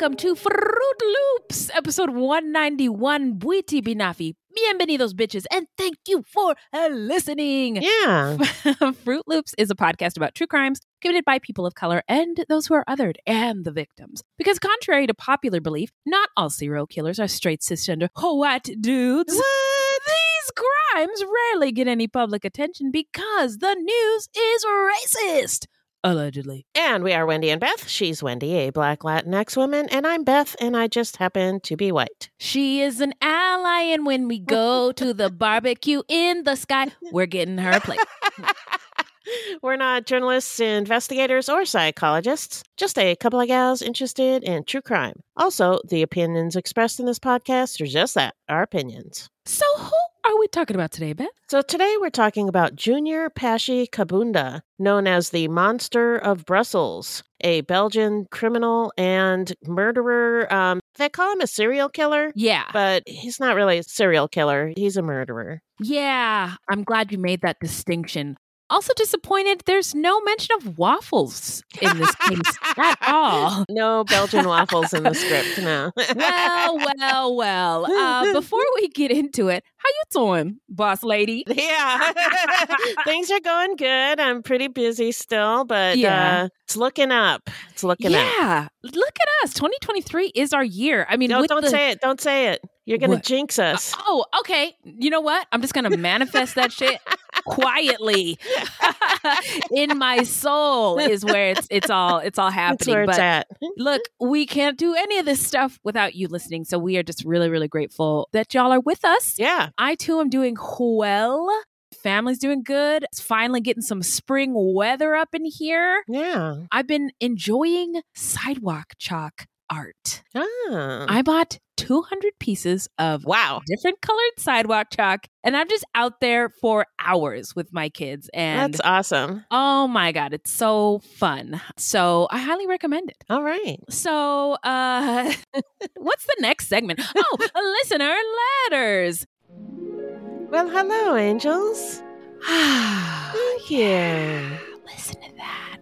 Welcome to Fruit Loops, episode 191. Buiti Binafi. Bienvenidos, bitches, and thank you for uh, listening. Yeah. Fruit Loops is a podcast about true crimes committed by people of color and those who are othered and the victims. Because, contrary to popular belief, not all serial killers are straight cisgender white dudes. These crimes rarely get any public attention because the news is racist. Allegedly. And we are Wendy and Beth. She's Wendy, a black Latinx woman, and I'm Beth, and I just happen to be white. She is an ally, and when we go to the barbecue in the sky, we're getting her a plate. We're not journalists, investigators, or psychologists, just a couple of gals interested in true crime. Also, the opinions expressed in this podcast are just that our opinions. So, who are we talking about today, Beth? So, today we're talking about Junior Pashi Kabunda, known as the Monster of Brussels, a Belgian criminal and murderer. Um, they call him a serial killer, Yeah. but he's not really a serial killer, he's a murderer. Yeah. I'm glad you made that distinction. Also disappointed there's no mention of waffles in this case at all. No Belgian waffles in the script, no. Well, well, well. Uh, before we get into it, how you doing, boss lady? Yeah. Things are going good. I'm pretty busy still, but Yeah. uh, it's looking up. It's looking up. Yeah. Look at us. 2023 is our year. I mean, No, with don't the- say it. Don't say it. You're going to jinx us. Oh, okay. You know what? I'm just going to manifest that shit quietly in my soul is where it's it's all it's all happening. where it's But at. look, we can't do any of this stuff without you listening. So we are just really really grateful that y'all are with us. Yeah. I too am doing well. Family's doing good. It's finally getting some spring weather up in here. Yeah. I've been enjoying sidewalk chalk art. Ah. I bought 200 pieces of wow. different colored sidewalk chalk and i'm just out there for hours with my kids and That's awesome. oh my god it's so fun so i highly recommend it All right. so uh what's the next segment oh listener letters Well, hello, angels. Thank you. listen to that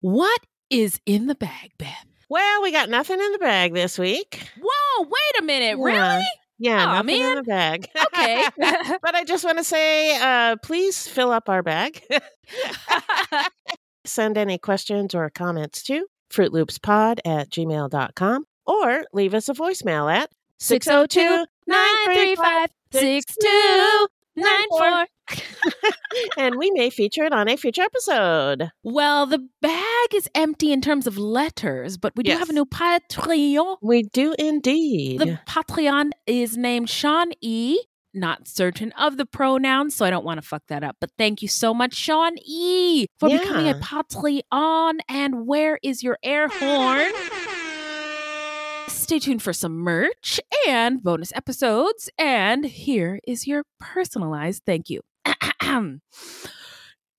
what is in the bag beth Well, we got nothing in the bag this week. whoa wait a minute Yeah. really Yeah, Aw, nothing in the bag. okay but I just want to say, uh, please fill up our bag. Send any questions or comments to fruitloopspod at gmail.com or leave us a voicemail at 602 935 6294 and we may feature it on a future episode. Well, the bag is empty in terms of letters, but we do Yes. have a new Patreon. We do indeed. The Patreon is named Sean E. Not certain of the pronouns, so I don't want to fuck that up. But thank you so much, Sean E, for becoming a Patreon. And where is your air horn? Stay tuned for some merch and bonus episodes. And here is your personalized thank you.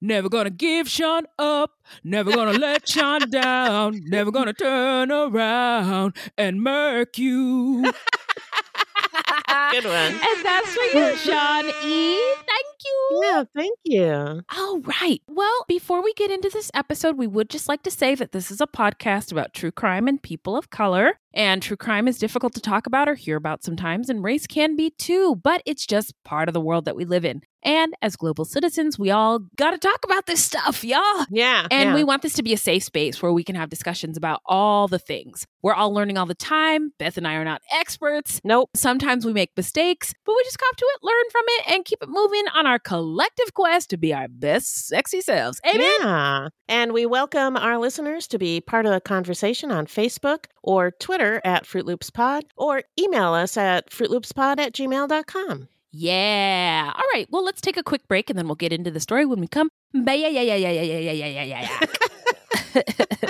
Never gonna give Sean up, never gonna let Sean down, never gonna turn around and murk you. Good one. And that's for you, Sean E. Thank you. Yeah, thank you. All right. Well, before we get into this episode, we would just like to say that this is a podcast about true crime and people of color. And true crime is difficult to talk about or hear about sometimes, and race can be too, but it's just part of the world that we live in. And as global citizens, we all got to talk about this stuff, y'all. Yeah. And yeah. we want this to be a safe space where we can have discussions about all the things. We're all learning all the time. Beth and I are not experts. Nope. Sometimes we make mistakes, but we just cop to it, learn from it, and keep it moving on our collective quest to be our best sexy selves. Amen. Yeah. And we welcome our listeners to be part of the conversation on Facebook or Twitter at Fruit Loops Pod or email us at fruitloopspod at gmail.com. Yeah. All right. Well, let's take a quick break and then we'll get into the story when we come. Yeah, yeah, yeah, yeah, yeah, yeah, yeah, yeah, yeah, yeah.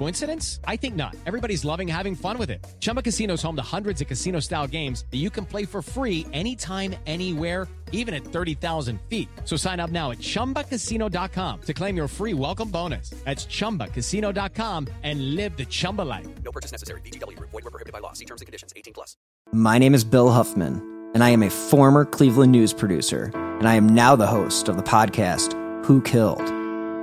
Coincidence? I think not. Everybody's loving having fun with it. Chumba Casino is home to hundreds of casino style games that you can play for free anytime, anywhere even at 30,000 feet. So sign up now at ChumbaCasino.com to claim your free welcome bonus. That's ChumbaCasino.com and live the Chumba life. No purchase necessary. VGW. Void were prohibited by law. See terms and conditions. 18 plus. My name is Bill Huffman, and I am a former Cleveland news producer, and I am now the host of the podcast, Who Killed?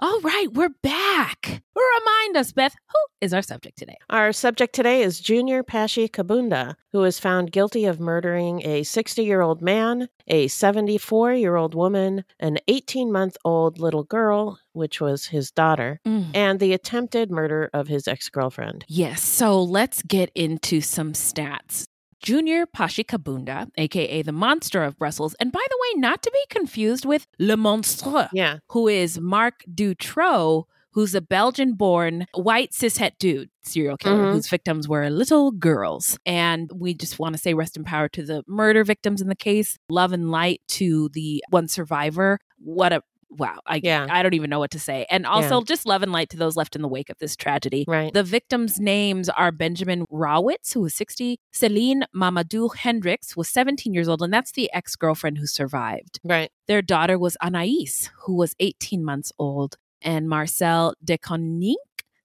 All right, we're back. Remind us, Beth, who is our subject today? Our subject today is Junior Pashi Kabunda, who was found guilty of murdering a 60 year old man, a 74 year old woman, an 18 month old little girl, which was his daughter, Mm. and the attempted murder of his ex girlfriend. Yes, so let's get into some stats. Junior Pashi Kabunda, aka the Monster of Brussels, and by the way, not to be confused with Le Monstre, Yeah. who is Marc Dutroux, who's a Belgian born white cishet dude serial killer Mhm. whose victims were little girls. And we just want to say rest in power to the murder victims in the case, love and light to the one survivor. What a Wow, I Yeah. I don't even know what to say. And also just love and light to those left in the wake of this tragedy. Right. The victims' names are Benjamin Rawitz, who was 60, Celine Mamadou Hendricks was 17 years old, and that's the ex-girlfriend who survived. Right. Their daughter was Anaïs, who was 18 months old, and Marcel Deconninck,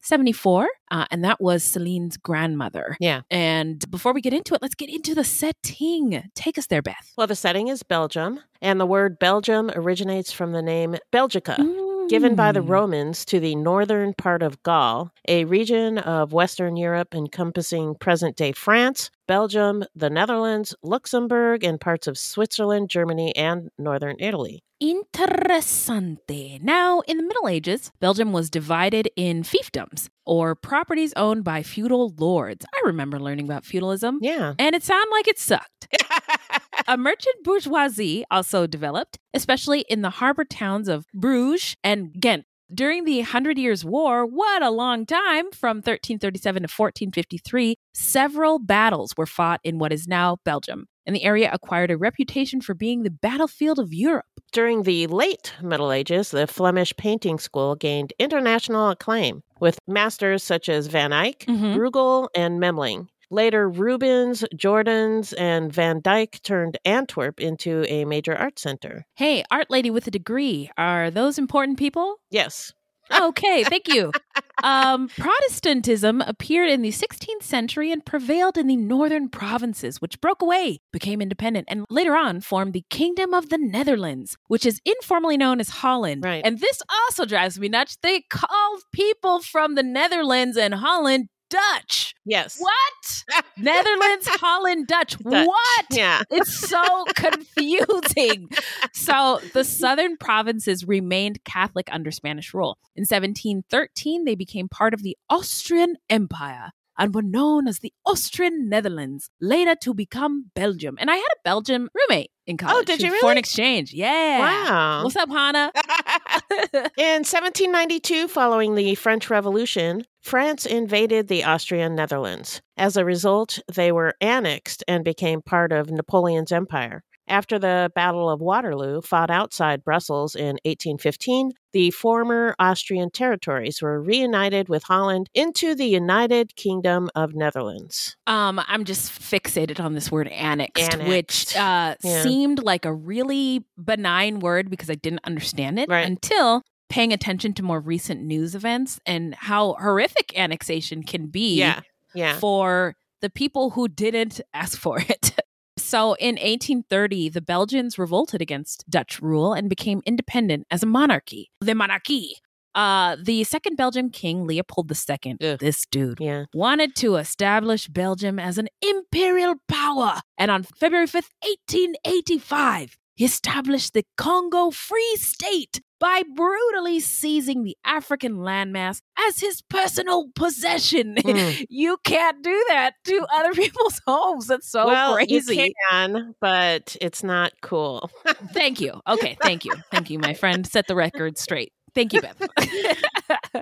74, uh, and that was Celine's grandmother. Yeah. And before we get into it, let's get into the setting. Take us there, Beth. Well, the setting is Belgium, and the word Belgium originates from the name Belgica. Given by the Mm. Romans to the northern part of Gaul, a region of Western Europe encompassing present day France, Belgium, the Netherlands, Luxembourg, and parts of Switzerland, Germany, and northern Italy. Interessante. Now, in the Middle Ages, Belgium was divided in fiefdoms, or properties owned by feudal lords. I remember learning about feudalism. Yeah. And it sounded like it sucked. A merchant bourgeoisie also developed, especially in the harbor towns of Bruges and Ghent. During the Hundred Years' War, what a long time, from 1337 to 1453, several battles were fought in what is now Belgium, and the area acquired a reputation for being the battlefield of Europe. During the late Middle Ages, the Flemish painting school gained international acclaim with masters such as Van Eyck, Mhm. Bruegel, and Memling. Later, Rubens, Jordaens, and Van Dyck turned Antwerp into a major art center. Hey, art lady with a degree, are those important people? Yes. Okay, thank you. Um, Protestantism appeared in the 16th century and prevailed in the northern provinces, which broke away, became independent, and later on formed the Kingdom of the Netherlands, which is informally known as Holland. Right. And this also drives me nuts. They call people from the Netherlands and Holland Dutch. Yes. What? Netherlands, Holland, Dutch. Dutch. What? Yeah. It's so confusing. So the southern provinces remained Catholic under Spanish rule. In 1713, they became part of the Austrian Empire and were known as the Austrian Netherlands, later to become Belgium. And I had a Belgium roommate in oh, college. Oh, did you who- For an exchange. Yeah. Wow. What's up, Hannah? In 1792, following the French Revolution, France invaded the Austrian Netherlands. As a result, they were annexed and became part of Napoleon's empire. After the Battle of Waterloo, fought outside Brussels in 1815, the former Austrian territories were reunited with Holland into the United Kingdom of Netherlands. Um, I'm just fixated on this word annexed, Annexed. which uh, Yeah. seemed like a really benign word because I didn't understand it Right. until paying attention to more recent news events and how horrific annexation can be Yeah. Yeah. for the people who didn't ask for it. So in 1830, the Belgians revolted against Dutch rule and became independent as a monarchy. The monarchy. Uh, the second Belgian king, Leopold II, Ugh. this dude, Yeah. wanted to establish Belgium as an imperial power. And on February 5th, 1885, he established the Congo Free State by brutally seizing the African landmass as his personal possession. Mm. you can't do that to other people's homes. That's so well, crazy. you can, but it's not cool. Thank you. Okay, thank you. Thank you, my friend. Set the record straight. Thank you, Beth.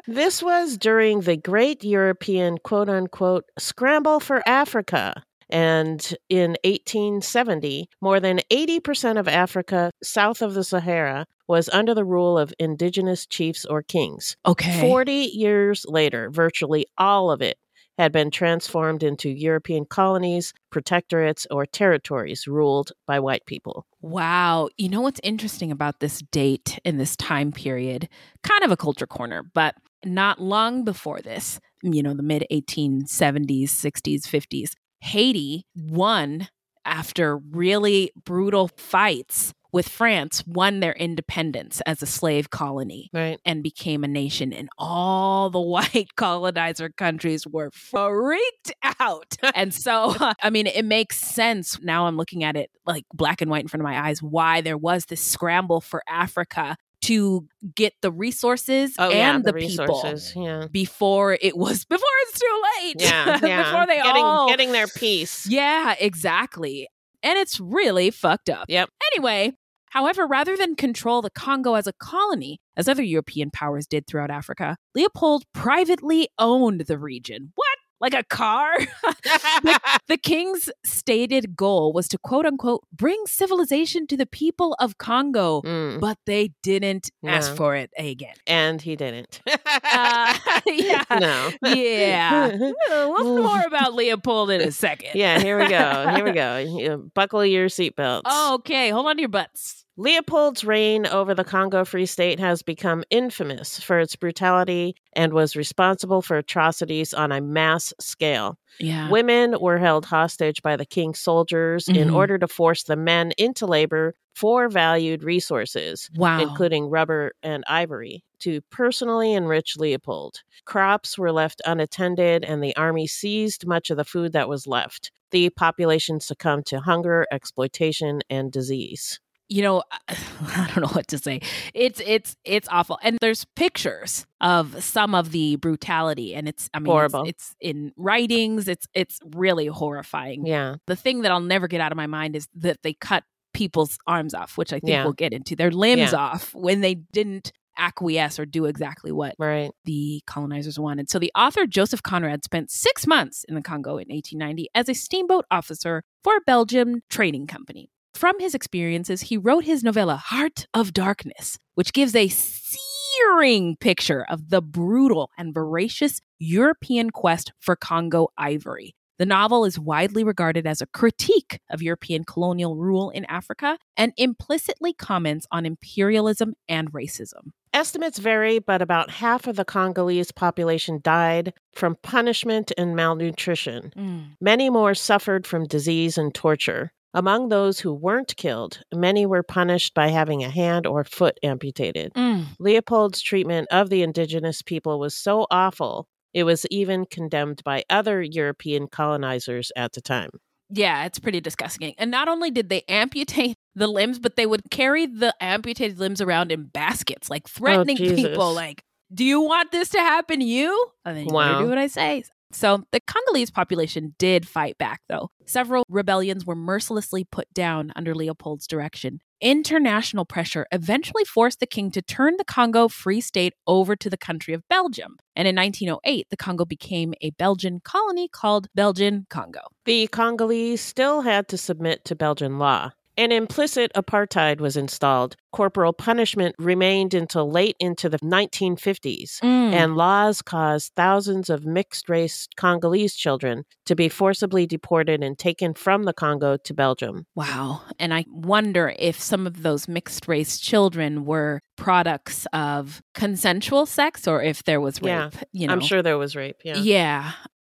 This was during the great European quote unquote scramble for Africa. And in 1870, more than 80% of Africa south of the Sahara was under the rule of indigenous chiefs or kings. okay. 40 years later, virtually all of it had been transformed into European colonies, protectorates, or territories ruled by white people. Wow. You know what's interesting about this date in this time period? Kind of a culture corner, but not long before this, you know, the mid 1870s, 60s, 50s, Haiti won after really brutal fights with France, won their independence as a slave colony Right. and became a nation and all the white colonizer countries were freaked out and so i mean it makes sense now i'm looking at it like black and white in front of my eyes why there was this scramble for africa to get the resources Oh, and yeah. the, The, people resources. Yeah. before it was before it's too late Yeah. yeah. before they getting, all getting their peace. yeah exactly and it's really fucked up Yep. Anyway, however, rather than control the Congo as a colony, as other European powers did throughout Africa, Leopold privately owned the region. What? Like a car? the king's stated goal was to quote unquote bring civilization to the people of Congo, Mm, but they didn't ask for it again. and he didn't. Uh, yeah. No. Yeah. Well, we'll more about Leopold in a second. yeah, here we go. Here we go. Buckle your seatbelts. Okay, hold on to your butts. Leopold's reign over the Congo Free State has become infamous for its brutality and was responsible for atrocities on a mass scale. Yeah. Women were held hostage by the king's soldiers in Mhm. order to force the men into labor for valued resources, Wow. including rubber and ivory, to personally enrich Leopold. Crops were left unattended, and the army seized much of the food that was left. The population succumbed to hunger, exploitation, and disease. You know i don't know what to say it's it's it's awful and there's pictures of some of the brutality and it's i mean it's- Horrible. It's, in writings it's it's really horrifying Yeah. the thing that i'll never get out of my mind is that they cut people's arms off which i think Yeah. we'll get into their limbs Yeah. off when they didn't acquiesce or do exactly what Right. the colonizers wanted. So the author Joseph Conrad spent six months in the Congo in 1890 as a steamboat officer for a Belgian trading company. From his experiences, he wrote his novella Heart of Darkness, which gives a searing picture of the brutal and voracious European quest for Congo ivory. The novel is widely regarded as a critique of European colonial rule in Africa and implicitly comments on imperialism and racism. Estimates vary, but about half of the Congolese population died from punishment and malnutrition. Hmm. Many more suffered from disease and torture. Among those who weren't killed, many were punished by having a hand or foot amputated. Mm. Leopold's treatment of the indigenous people was so awful It was even condemned by other European colonizers at the time. Yeah, it's pretty disgusting. And not only did they amputate the limbs, but they would carry the amputated limbs around in baskets, like threatening Jesus. people, like, do you want this to happen to you? And then you better Wow. do what I say. So the Congolese population did fight back, though. Several rebellions were mercilessly put down under Leopold's direction. International pressure eventually forced the king to turn the Congo Free State over to the country of Belgium. And in 1908, the Congo became a Belgian colony called Belgian Congo. The Congolese still had to submit to Belgian law. An implicit apartheid was installed. Corporal punishment remained until late into the 1950s, Mm. and laws caused thousands of mixed race Congolese children to be forcibly deported and taken from the Congo to Belgium. Wow. And I wonder if some of those mixed race children were products of consensual sex or if there was rape. Yeah, you know? I'm sure there was rape. Yeah. Yeah.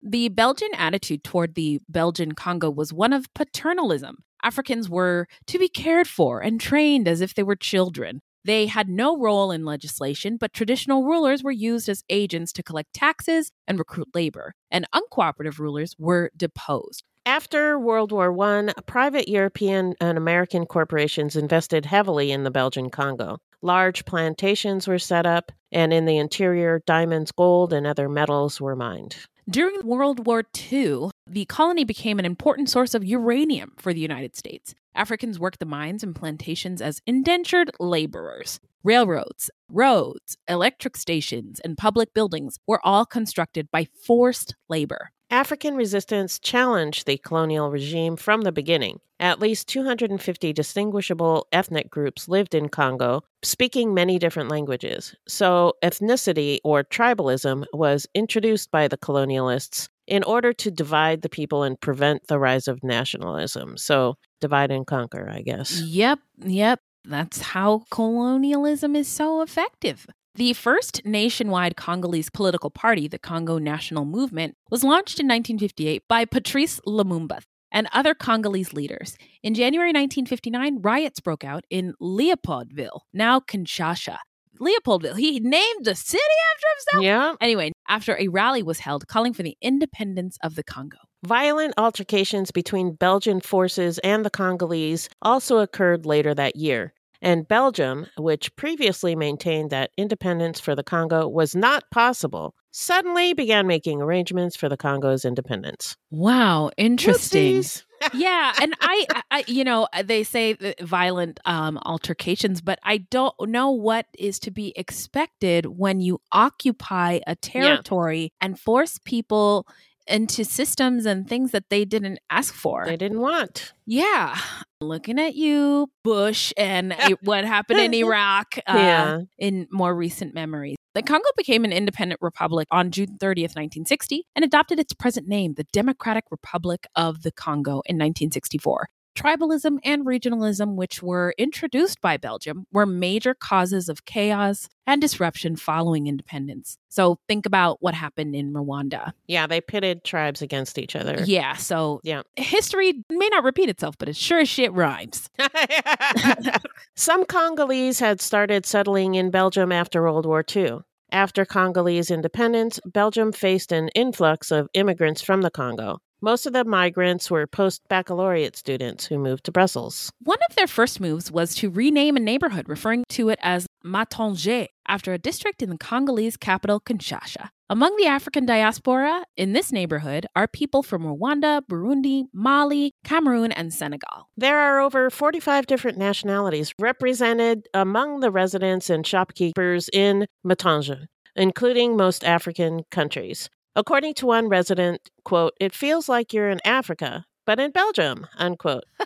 The Belgian attitude toward the Belgian Congo was one of paternalism. Africans were to be cared for and trained as if they were children. They had no role in legislation, but traditional rulers were used as agents to collect taxes and recruit labor, and uncooperative rulers were deposed. After World War I, private European and American corporations invested heavily in the Belgian Congo. Large plantations were set up, and in the interior, diamonds, gold, and other metals were mined. During World War II, the colony became an important source of uranium for the United States. Africans worked the mines and plantations as indentured laborers. Railroads, roads, electric stations, and public buildings were all constructed by forced labor. African resistance challenged the colonial regime from the beginning. At least 250 distinguishable ethnic groups lived in Congo, speaking many different languages. So, ethnicity or tribalism was introduced by the colonialists in order to divide the people and prevent the rise of nationalism. So, divide and conquer, I guess. Yep, yep. That's how colonialism is so effective. The first nationwide Congolese political party, the Congo National Movement, was launched in 1958 by Patrice Lumumba and other Congolese leaders. In January 1959, riots broke out in Leopoldville, now Kinshasa. Leopoldville, he named the city after himself? Yeah. Anyway, after a rally was held calling for the independence of the Congo. Violent altercations between Belgian forces and the Congolese also occurred later that year. And Belgium, which previously maintained that independence for the Congo was not possible, suddenly began making arrangements for the Congo's independence. Wow, interesting. Whoopsies. yeah and I, I you know they say violent um altercations but i don't know what is to be expected when you occupy a territory and force people into systems and things that they didn't ask for They didn't want. yeah looking at you bush and what happened in iraq uh, Yeah. in more recent memories the Congo became an independent republic on June 30th, 1960, and adopted its present name, the Democratic Republic of the Congo, in 1964. Tribalism and regionalism, which were introduced by Belgium, were major causes of chaos and disruption following independence. So think about what happened in Rwanda. Yeah, they pitted tribes against each other. Yeah, so Yeah. history may not repeat itself, but it sure as shit rhymes. Some Congolese had started settling in Belgium after World War II. After Congolese independence, Belgium faced an influx of immigrants from the Congo. Most of the migrants were post baccalaureate students who moved to Brussels. One of their first moves was to rename a neighborhood, referring to it as Matongé, after a district in the Congolese capital, Kinshasa. Among the African diaspora in this neighborhood are people from Rwanda, Burundi, Mali, Cameroon, and Senegal. There are over 45 different nationalities represented among the residents and shopkeepers in Matongé, including most African countries. According to one resident, quote, it feels like you're in Africa, but in Belgium, unquote.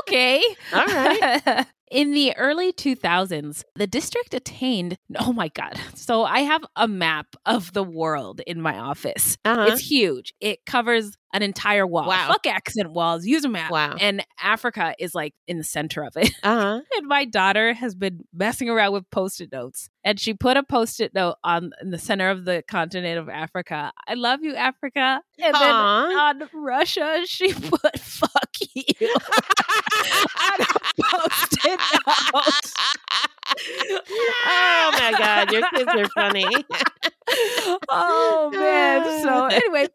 Okay. All right. In the early 2000s, the district attained, oh my God. So I have a map of the world in my office. Uh-huh. It's huge. It covers an entire wall. Wow. Fuck accent walls. Use a map. Wow. And Africa is like in the center of it. Uh-huh. And my daughter has been messing around with post-it notes. And she put a post-it note on in the center of the continent of Africa. I love you, Africa. And then on Russia, she put fuck you on a post-it note. oh my god, your kids are funny. oh man. So anyway,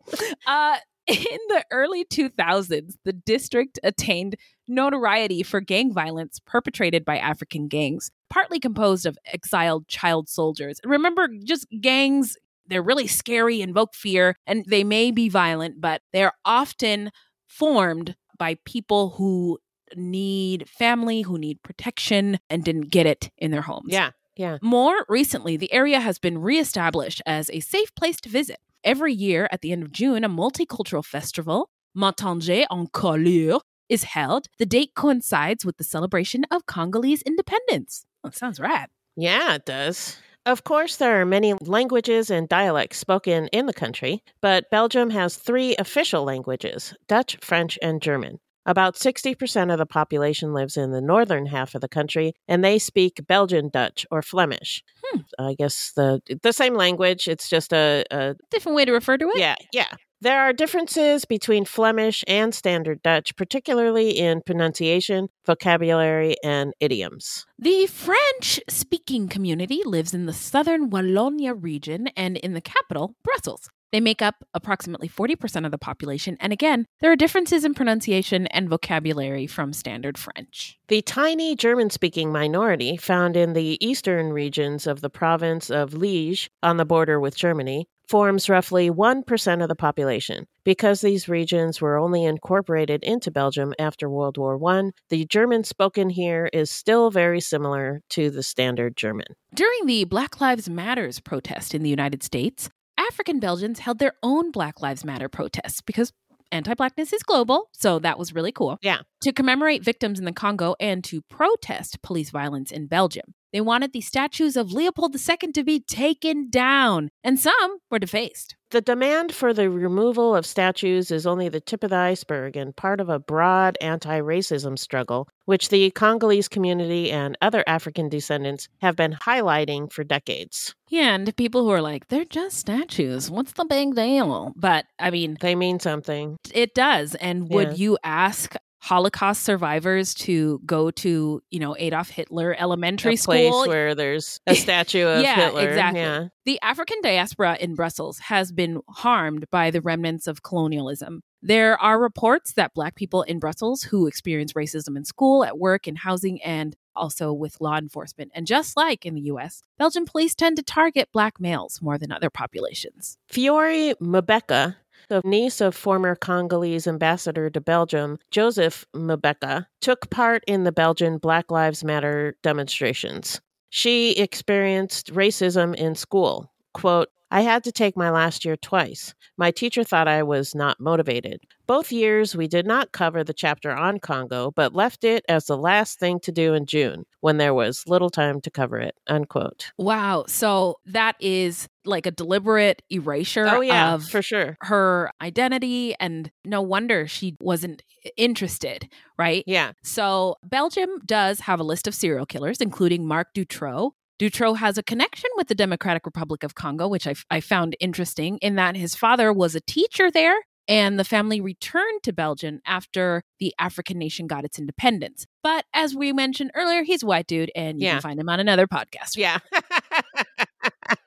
uh in the early 2000s, the district attained notoriety for gang violence perpetrated by African gangs, partly composed of exiled child soldiers. And remember, just gangs, they're really scary, invoke fear, and they may be violent, but they're often formed by people who need family, who need protection, and didn't get it in their homes. Yeah. Yeah. More recently, the area has been reestablished as a safe place to visit. Every year at the end of June, a multicultural festival, Matongé en Couleur, is held. The date coincides with the celebration of Congolese independence. Oh, sounds rad. Yeah, it does. Of course, there are many languages and dialects spoken in the country, but Belgium has three official languages Dutch, French, and German. About 60% of the population lives in the northern half of the country, and they speak Belgian Dutch or Flemish. Hmm. I guess the the same language. It's just a, a Different way to refer to it? yeah, yeah. There are differences between Flemish and Standard Dutch, particularly in pronunciation, vocabulary, and idioms. The French speaking community lives in the southern Wallonia region and in the capital, Brussels. They make up approximately 40% of the population, and again, there are differences in pronunciation and vocabulary from Standard French. The tiny German speaking minority found in the eastern regions of the province of Liege on the border with Germany forms roughly 1% of the population. Because these regions were only incorporated into Belgium after World War I, the German spoken here is still very similar to the standard German. During the Black Lives Matters protest in the United States, African Belgians held their own Black Lives Matter protests because anti blackness is global. So that was really cool. Yeah. To commemorate victims in the Congo and to protest police violence in Belgium. They wanted the statues of Leopold II to be taken down, and some were defaced. The demand for the removal of statues is only the tip of the iceberg and part of a broad anti racism struggle, which the Congolese community and other African descendants have been highlighting for decades. Yeah, and people who are like, they're just statues. What's the big deal? But I mean, They mean something. it does. And would Yeah. you ask Holocaust survivors to go to, you know, Adolf Hitler Elementary a place School? where there's a statue of Yeah, Hitler. exactly. Yeah. The African diaspora in Brussels has been harmed by the remnants of colonialism. There are reports that Black people in Brussels who experience racism in school, at work, in housing, and also with law enforcement. And just like in the US, Belgian police tend to target Black males more than other populations. Fiore Mbeka, the niece of former Congolese ambassador to Belgium, Joseph Mbeka, took part in the Belgian Black Lives Matter demonstrations. She experienced racism in school. Quote, I had to take my last year twice. My teacher thought I was not motivated. Both years we did not cover the chapter on Congo, but left it as the last thing to do in June when there was little time to cover it. Unquote. Wow. So that is like a deliberate oh, erasure Oh yeah, of for sure. her identity. And no wonder she wasn't eh, interested, right? Yeah. So Belgium does have a list of serial killers, including Marc Dutroux. Dutroux has a connection with the Democratic Republic of Congo, which I, I found interesting in that his father was a teacher there and the family returned to Belgium after the African nation got its independence. But as we mentioned earlier, he's a white dude and you Yeah. can find him on another podcast. Yeah.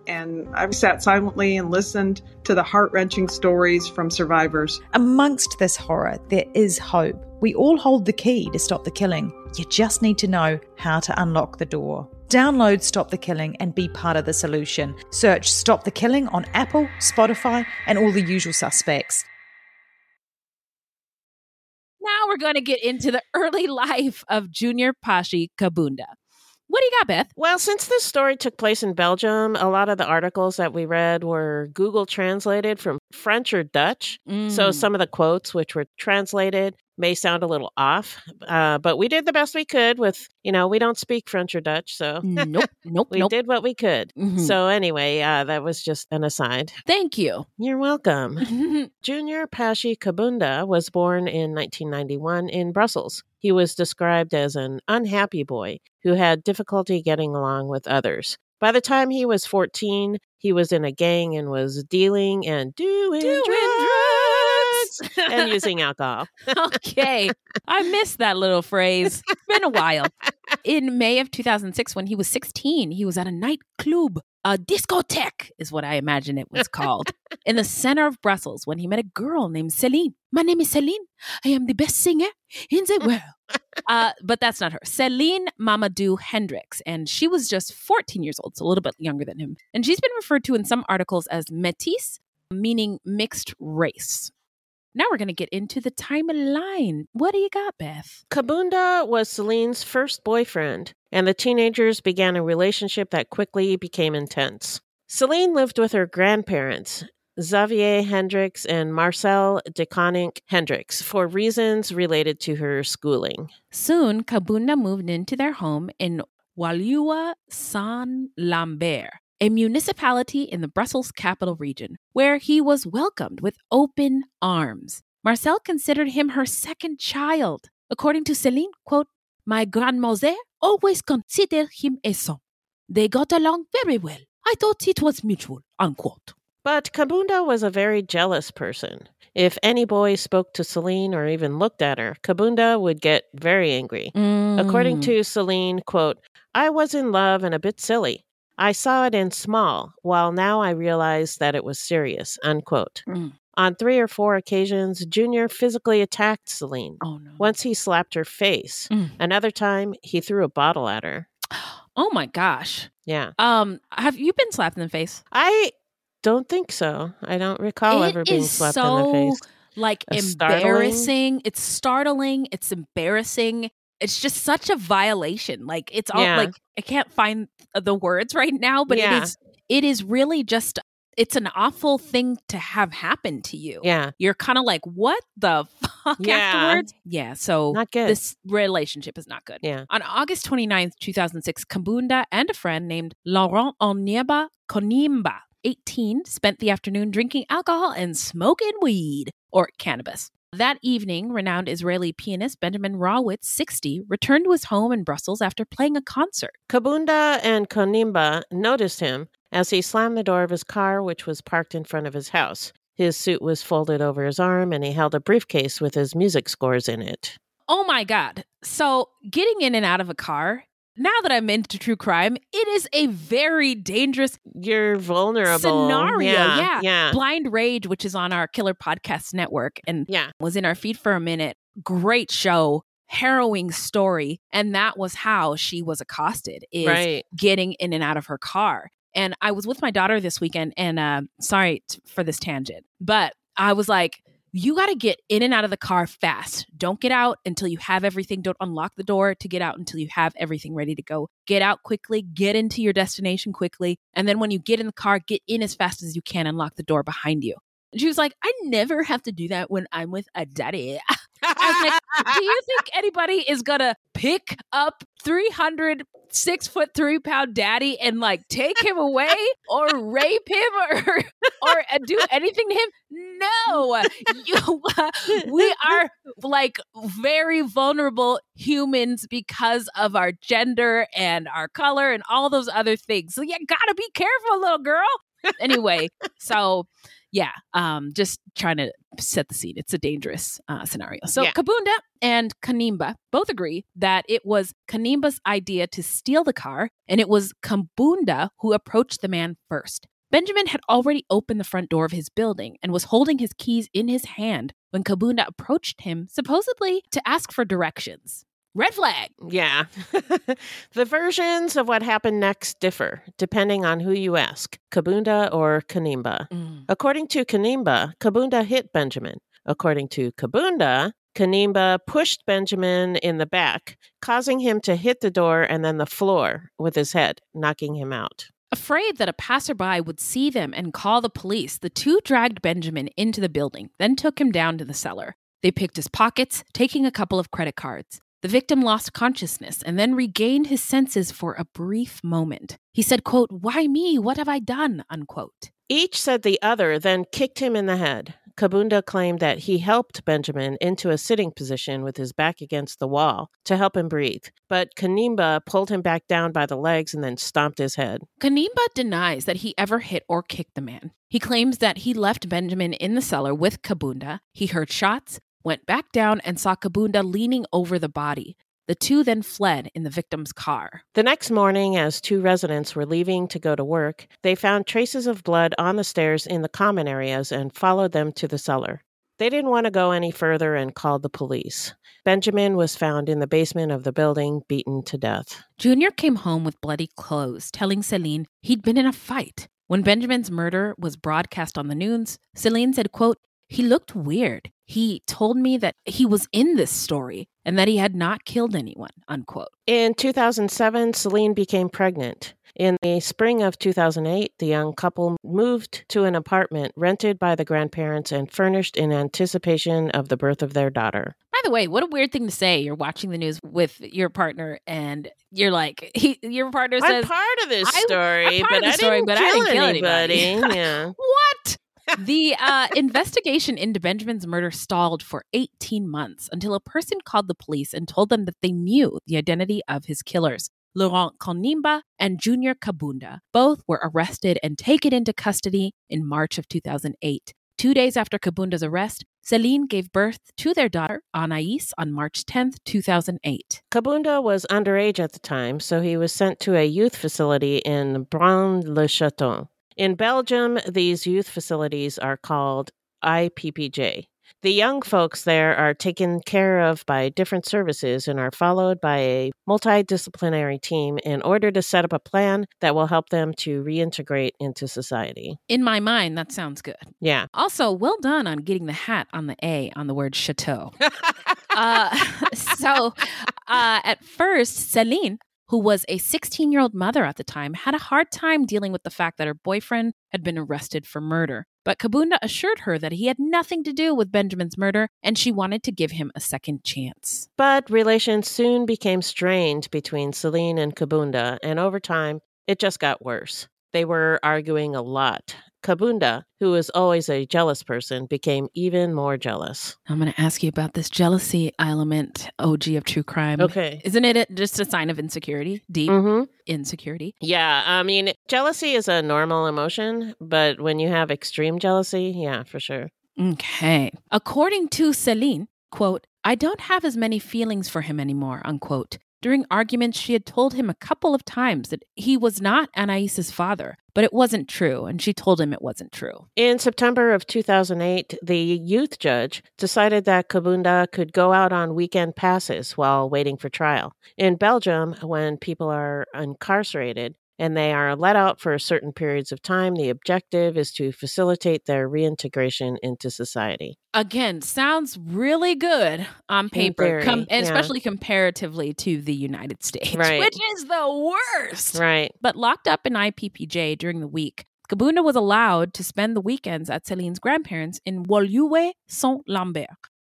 and I've sat silently and listened to the heart wrenching stories from survivors. Amongst this horror, there is hope. We all hold the key to stop the killing. You just need to know how to unlock the door. Download Stop the Killing and be part of the solution. Search Stop the Killing on Apple, Spotify, and all the usual suspects. Now we're going to get into the early life of Junior Pashi Kabunda. What do you got, Beth? Well, since this story took place in Belgium, a lot of the articles that we read were Google translated from French or Dutch. So Mm. some of the quotes, which were translated, may sound a little off. Uh, but we did the best we could with, you know, we don't speak French or Dutch. So nope, nope, we nope. did what we could. Mhm. So anyway, uh, that was just an aside. Thank you. You're welcome. Junior Pashi Kabunda was born in 1991 in Brussels. He was described as an unhappy boy who had difficulty getting along with others. By the time he was 14, he was in a gang and was dealing and doing, Doing drugs drugs. and using alcohol. okay. I missed that little phrase. It's been a while. In May of 2006, when he was 16, he was at a nightclub. A discotheque is what I imagine it was called. in the center of Brussels when he met a girl named Celine. My name is Celine. I am the best singer in the world. uh, but that's not her. Celine Mamadou Hendricks. And she was just 14 years old, so a little bit younger than him. And she's been referred to in some articles as métisse, meaning mixed race. Now we're going to get into the timeline. What do you got, Beth? Kabunda was Celine's first boyfriend, and the teenagers began a relationship that quickly became intense. Celine lived with her grandparents, Xavier Hendricks and Marcel de Koninck Hendricks, for reasons related to her schooling. Soon, Kabunda moved into their home in Waliwa San Lambert, a municipality in the Brussels capital region, where he was welcomed with open arms. Marcel considered him her second child. According to Celine, quote, My grandmother always considered him a son. They got along very well. I thought it was mutual, unquote. But Kabunda was a very jealous person. If any boy spoke to Celine or even looked at her, Kabunda would get very angry. According Mm. to Celine, quote, I was in love and a bit silly. I saw it in small, while now I realize that it was serious, unquote. Mm. On three or four occasions, Junior physically attacked Celine. Oh, no. Once he slapped her face. Mm. Another time, he threw a bottle at her. Oh, my gosh. Yeah. Um, have you been slapped in the face? I don't think so. I don't recall It ever being slapped so, in the face. Like startling? embarrassing. It's startling. It's embarrassing. It's just such a violation. Like it's all Yeah. like I can't find the words right now, but Yeah. it is it is really just it's an awful thing to have happen to you. Yeah. You're kind of like, what the fuck Yeah. afterwards? Yeah. So Not good. this relationship is not good. Yeah. On August 29th, 2006, Kabunda and a friend named Laurent Onyeba Konimba, 18, spent the afternoon drinking alcohol and smoking weed or cannabis. That evening, renowned Israeli pianist Benjamin Rawitz, 60, returned to his home in Brussels after playing a concert. Kabunda and Konimba noticed him as he slammed the door of his car, which was parked in front of his house. His suit was folded over his arm, and he held a briefcase with his music scores in it. Oh my God. So, getting in and out of a car, now that I'm into true crime, it is a very dangerous You're vulnerable. scenario. Yeah. Yeah. Yeah. Blind Rage, which is on our Killer Podcast Network and Yeah. was in our feed for a minute. Great show. harrowing story. And that was how she was accosted is Right. getting in and out of her car. And I was with my daughter this weekend, and uh, sorry t- for this tangent, but I was like, you got to get in and out of the car fast. Don't get out until you have everything. Don't unlock the door to get out until you have everything ready to go. Get out quickly, get into your destination quickly. And then when you get in the car, get in as fast as you can and lock the door behind you. And she was like, I never have to do that when I'm with a daddy. I was like, do you think anybody is gonna pick up 300 six foot three pound daddy and like take him away or rape him or or uh, do anything to him? No, you, we are like very vulnerable humans because of our gender and our color and all those other things. So you gotta be careful, little girl. Anyway, so yeah, um, just trying to set the scene. It's a dangerous uh, scenario. So Yeah. Kabunda and Kanimba both agree that it was Kanimba's idea to steal the car, and it was Kabunda who approached the man first. Benjamin had already opened the front door of his building and was holding his keys in his hand when Kabunda approached him, supposedly to ask for directions. Red flag. Yeah. the versions of what happened next differ depending on who you ask Kabunda or Kanimba. Mm. According to Kanimba, Kabunda hit Benjamin. According to Kabunda, Kanimba pushed Benjamin in the back, causing him to hit the door and then the floor with his head, knocking him out. Afraid that a passerby would see them and call the police, the two dragged Benjamin into the building, then took him down to the cellar. They picked his pockets, taking a couple of credit cards. The victim lost consciousness and then regained his senses for a brief moment. He said, quote, Why me? What have I done? Unquote. Each said the other then kicked him in the head. Kabunda claimed that he helped Benjamin into a sitting position with his back against the wall to help him breathe, but Kanimba pulled him back down by the legs and then stomped his head. Kanimba denies that he ever hit or kicked the man. He claims that he left Benjamin in the cellar with Kabunda. He heard shots, went back down, and saw Kabunda leaning over the body. The two then fled in the victim's car. The next morning, as two residents were leaving to go to work, they found traces of blood on the stairs in the common areas and followed them to the cellar. They didn't want to go any further and called the police. Benjamin was found in the basement of the building, beaten to death. Junior came home with bloody clothes, telling Celine he'd been in a fight. When Benjamin's murder was broadcast on the news, Celine said, quote, he looked weird. He told me that he was in this story and that he had not killed anyone, unquote. In 2007, Celine became pregnant. In the spring of 2008, the young couple moved to an apartment rented by the grandparents and furnished in anticipation of the birth of their daughter. By the way, what a weird thing to say. You're watching the news with your partner and you're like, he, your partner says, I'm part of this story, part but of the I story, didn't but I didn't kill anybody. anybody. yeah. What? The uh, investigation into Benjamin's murder stalled for 18 months until a person called the police and told them that they knew the identity of his killers. Laurent Kanimba and Junior Kabunda both were arrested and taken into custody in March of 2008. Two days after Kabunda's arrest, Celine gave birth to their daughter, Anais, on March 10, 2008. Kabunda was underage at the time, so he was sent to a youth facility in Braine-le-Château. In Belgium, these youth facilities are called IPPJ. The young folks there are taken care of by different services and are followed by a multidisciplinary team in order to set up a plan that will help them to reintegrate into society. In my mind, that sounds good. Yeah. Also, well done on getting the hat on the A on the word chateau. uh, so, uh, at first, Celine, who was a 16 year old mother at the time, had a hard time dealing with the fact that her boyfriend had been arrested for murder. But Kabunda assured her that he had nothing to do with Benjamin's murder and she wanted to give him a second chance. But relations soon became strained between Celine and Kabunda, and over time, it just got worse. They were arguing a lot. Kabunda, who was always a jealous person, became even more jealous. I'm going to ask you about this jealousy element, OG of true crime. Okay. Isn't it just a sign of insecurity? Deep Mm-hmm. insecurity? Yeah, I mean, jealousy is a normal emotion, but when you have extreme jealousy, yeah, for sure. Okay. According to Celine, quote, I don't have as many feelings for him anymore, unquote. During arguments, she had told him a couple of times that he was not Anais's father, but it wasn't true, and she told him it wasn't true. In September of 2008, the youth judge decided that Kabunda could go out on weekend passes while waiting for trial. In Belgium, when people are incarcerated, and they are let out for certain periods of time. The objective is to facilitate their reintegration into society. Again, sounds really good on paper, theory, com- yeah. especially comparatively to the United States, Right. which is the worst. Right. But locked up in IPPJ during the week, Kabunda was allowed to spend the weekends at Celine's grandparents in Woluwe Saint Lambert.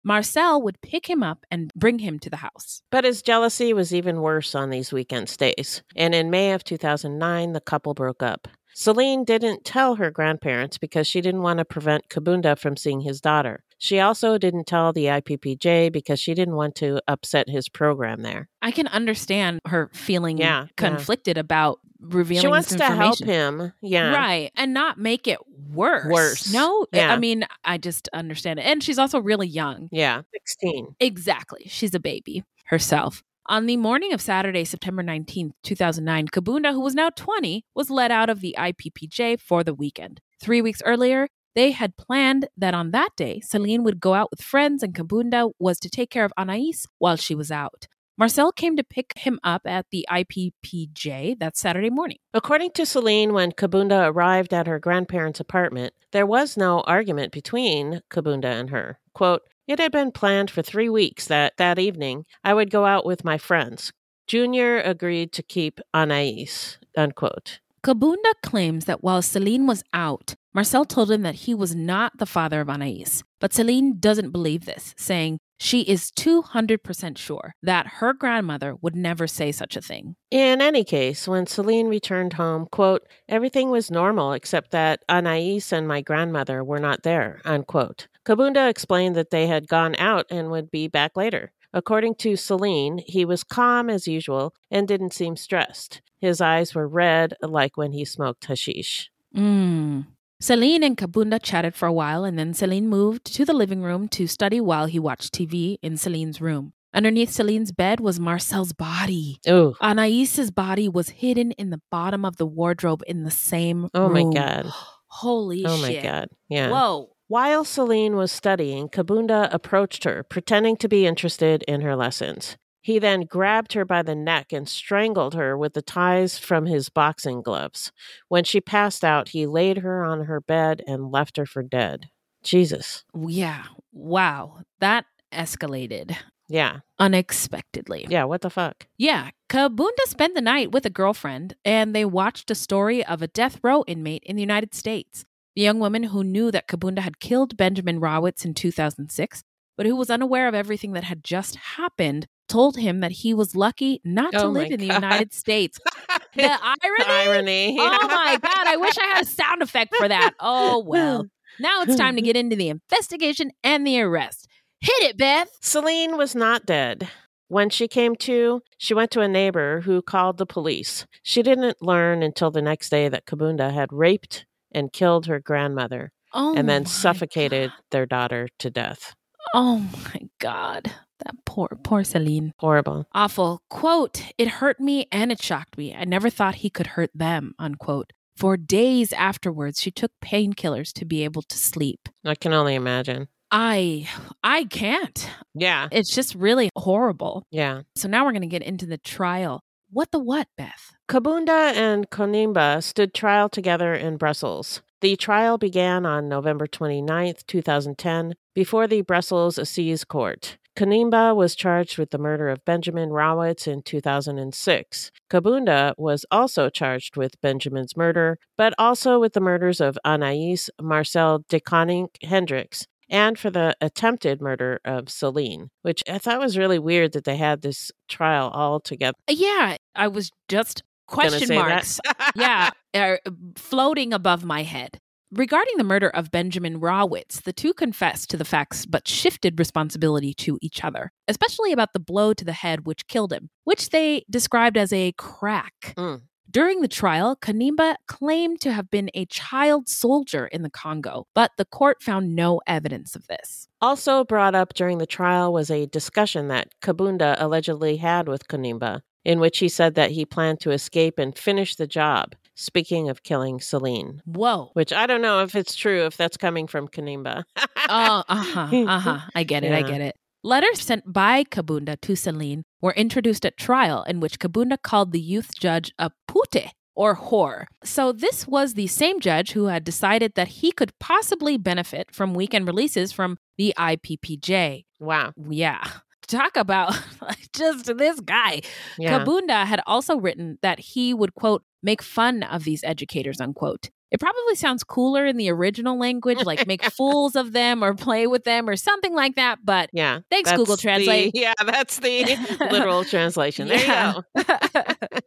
Marcel would pick him up and bring him to the house. But his jealousy was even worse on these weekend stays. And in May of 2009, the couple broke up. Celine didn't tell her grandparents because she didn't want to prevent Kabunda from seeing his daughter. She also didn't tell the IPPJ because she didn't want to upset his program there. I can understand her feeling Yeah, yeah. conflicted about revealing she wants to help him. Yeah. Right. And not make it worse. Worse. No, Yeah. I mean, I just understand it. And she's also really young. Yeah. 16. Exactly. She's a baby herself. On the morning of Saturday, September 19th, 2009, Kabunda, who was now 20, was let out of the IPPJ for the weekend. Three weeks earlier, they had planned that on that day, Celine would go out with friends and Kabunda was to take care of Anais while she was out. Marcel came to pick him up at the IPPJ that Saturday morning. According to Celine, when Kabunda arrived at her grandparents' apartment, there was no argument between Kabunda and her. Quote, it had been planned for three weeks that that evening I would go out with my friends. Junior agreed to keep Anais, unquote. Kabunda claims that while Celine was out, Marcel told him that he was not the father of Anais. But Celine doesn't believe this, saying she is 200% sure that her grandmother would never say such a thing. In any case, when Celine returned home, quote, everything was normal except that Anais and my grandmother were not there, unquote. Kabunda explained that they had gone out and would be back later. According to Celine, he was calm as usual and didn't seem stressed. His eyes were red like when he smoked hashish. Mm. Celine and Kabunda chatted for a while, and then Celine moved to the living room to study while he watched TV in Celine's room. Underneath Celine's bed was Marcel's body. Oh, Anais's body was hidden in the bottom of the wardrobe in the same oh room. my God. Holy Oh my. God. Yeah. Whoa. While Celine was studying, Kabunda approached her, pretending to be interested in her lessons. He then grabbed her by the neck and strangled her with the ties from his boxing gloves. When she passed out, he laid her on her bed and left her for dead. Jesus. Yeah. Wow. That escalated Yeah. unexpectedly. Yeah. What the fuck? Yeah. Kabunda spent the night with a girlfriend and they watched a story of a death row inmate in the United States. The young woman who knew that Kabunda had killed Benjamin Rawitz in 2006, but who was unaware of everything that had just happened, told him that he was lucky not to Oh live in the God. United States. The irony? Irony. Oh my God. I wish I had a sound effect for that. Oh, well. Now it's time to get into the investigation and the arrest. Hit it, Beth. Celine was not dead. When she came to, she went to a neighbor who called the police. She didn't learn until the next day that Kabunda had raped and killed her grandmother Oh, and then suffocated God. their daughter to death. Oh my God. That poor, poor Celine. Horrible. Awful. Quote, it hurt me and it shocked me. I never thought he could hurt them, unquote. For days afterwards, she took painkillers to be able to sleep. I can only imagine. I I can't. Yeah. It's just really horrible. Yeah. So now we're going to get into the trial. What the what, Beth? Kabunda and Kanimba stood trial together in Brussels. The trial began on November 29th, 2010, before the Brussels Assize Court. Kanimba was charged with the murder of Benjamin Rawitz in 2006. Kabunda was also charged with Benjamin's murder, but also with the murders of Anais Marcel de Koning Hendricks and for the attempted murder of Celine, which I thought was really weird that they had this trial all together. Uh, yeah, I was just question marks. yeah, are uh, floating above my head. Regarding the murder of Benjamin Rawitz, the two confessed to the facts but shifted responsibility to each other, especially about the blow to the head which killed him, which they described as a crack. Mm. During the trial, Kanimba claimed to have been a child soldier in the Congo, but the court found no evidence of this. Also brought up during the trial was a discussion that Kabunda allegedly had with Kanimba, in which he said that he planned to escape and finish the job. Speaking of killing Celine, Whoa. which I don't know if it's true, if that's coming from Kanimba. Oh, uh huh, uh huh. I get it. I get it. Letters sent by Kabunda to Celine were introduced at trial, in which Kabunda called the youth judge a pute or whore. So this was the same judge who had decided that he could possibly benefit from weekend releases from the IPPJ. wow. Yeah. Talk about just this guy. Yeah. Kabunda had also written that he would, quote, make fun of these educators, unquote. It probably sounds cooler in the original language, like make fools of them or play with them or something like that. But Yeah. thanks, Google the- Translate. yeah, that's the literal translation. There Yeah. you go.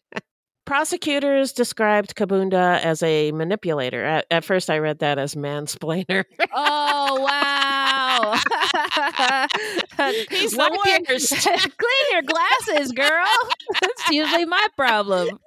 Prosecutors described Kabunda as a manipulator. At, at first, I read that as mansplainer. oh, wow. He's the worst. Clean your glasses, girl. That's usually my problem.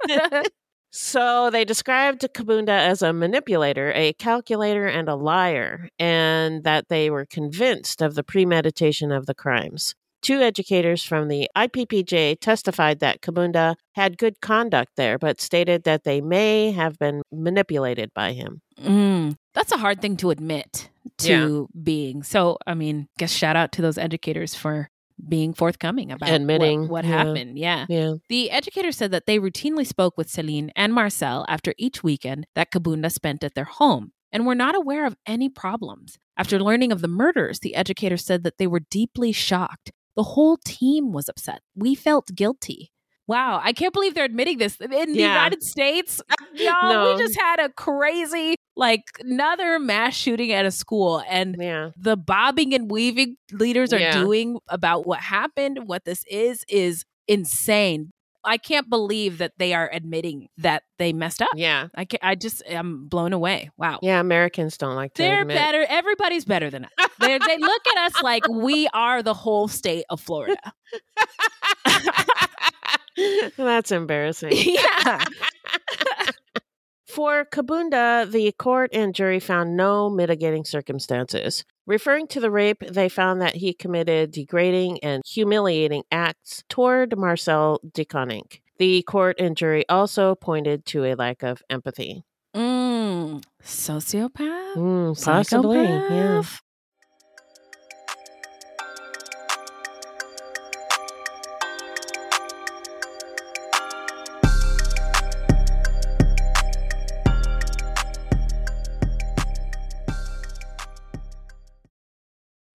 So they described Kabunda as a manipulator, a calculator, and a liar, and that they were convinced of the premeditation of the crimes. Two educators from the IPPJ testified that Kabunda had good conduct there, but stated that they may have been manipulated by him. Mm, that's a hard thing to admit to being. So, I mean, guess shout out to those educators for being forthcoming about what- Admitting, what, yeah. happened. Yeah. Yeah. The educator said that they routinely spoke with Celine and Marcel after each weekend that Kabunda spent at their home and were not aware of any problems. After learning of the murders, the educator said that they were deeply shocked. The whole team was upset. We felt guilty. Wow, I can't believe they're admitting this. In the Yeah. United States, y'all, No. we just had a crazy, like, another mass shooting at a school. And Yeah. the bobbing and weaving leaders are Yeah. doing about what happened, what this is, is insane. I can't believe that they are admitting that they messed up. Yeah. I can I just i'm blown away. Wow. Yeah. Americans don't like to They're admit. better. Everybody's better than us. They they look at us like we are the whole state of Florida. That's embarrassing. yeah. For Kabunda, the court and jury found no mitigating circumstances. Referring to the rape, they found that he committed degrading and humiliating acts toward Marcel de Koning. The court and jury also pointed to a lack of empathy. Mm, sociopath? Mm, possibly, yeah.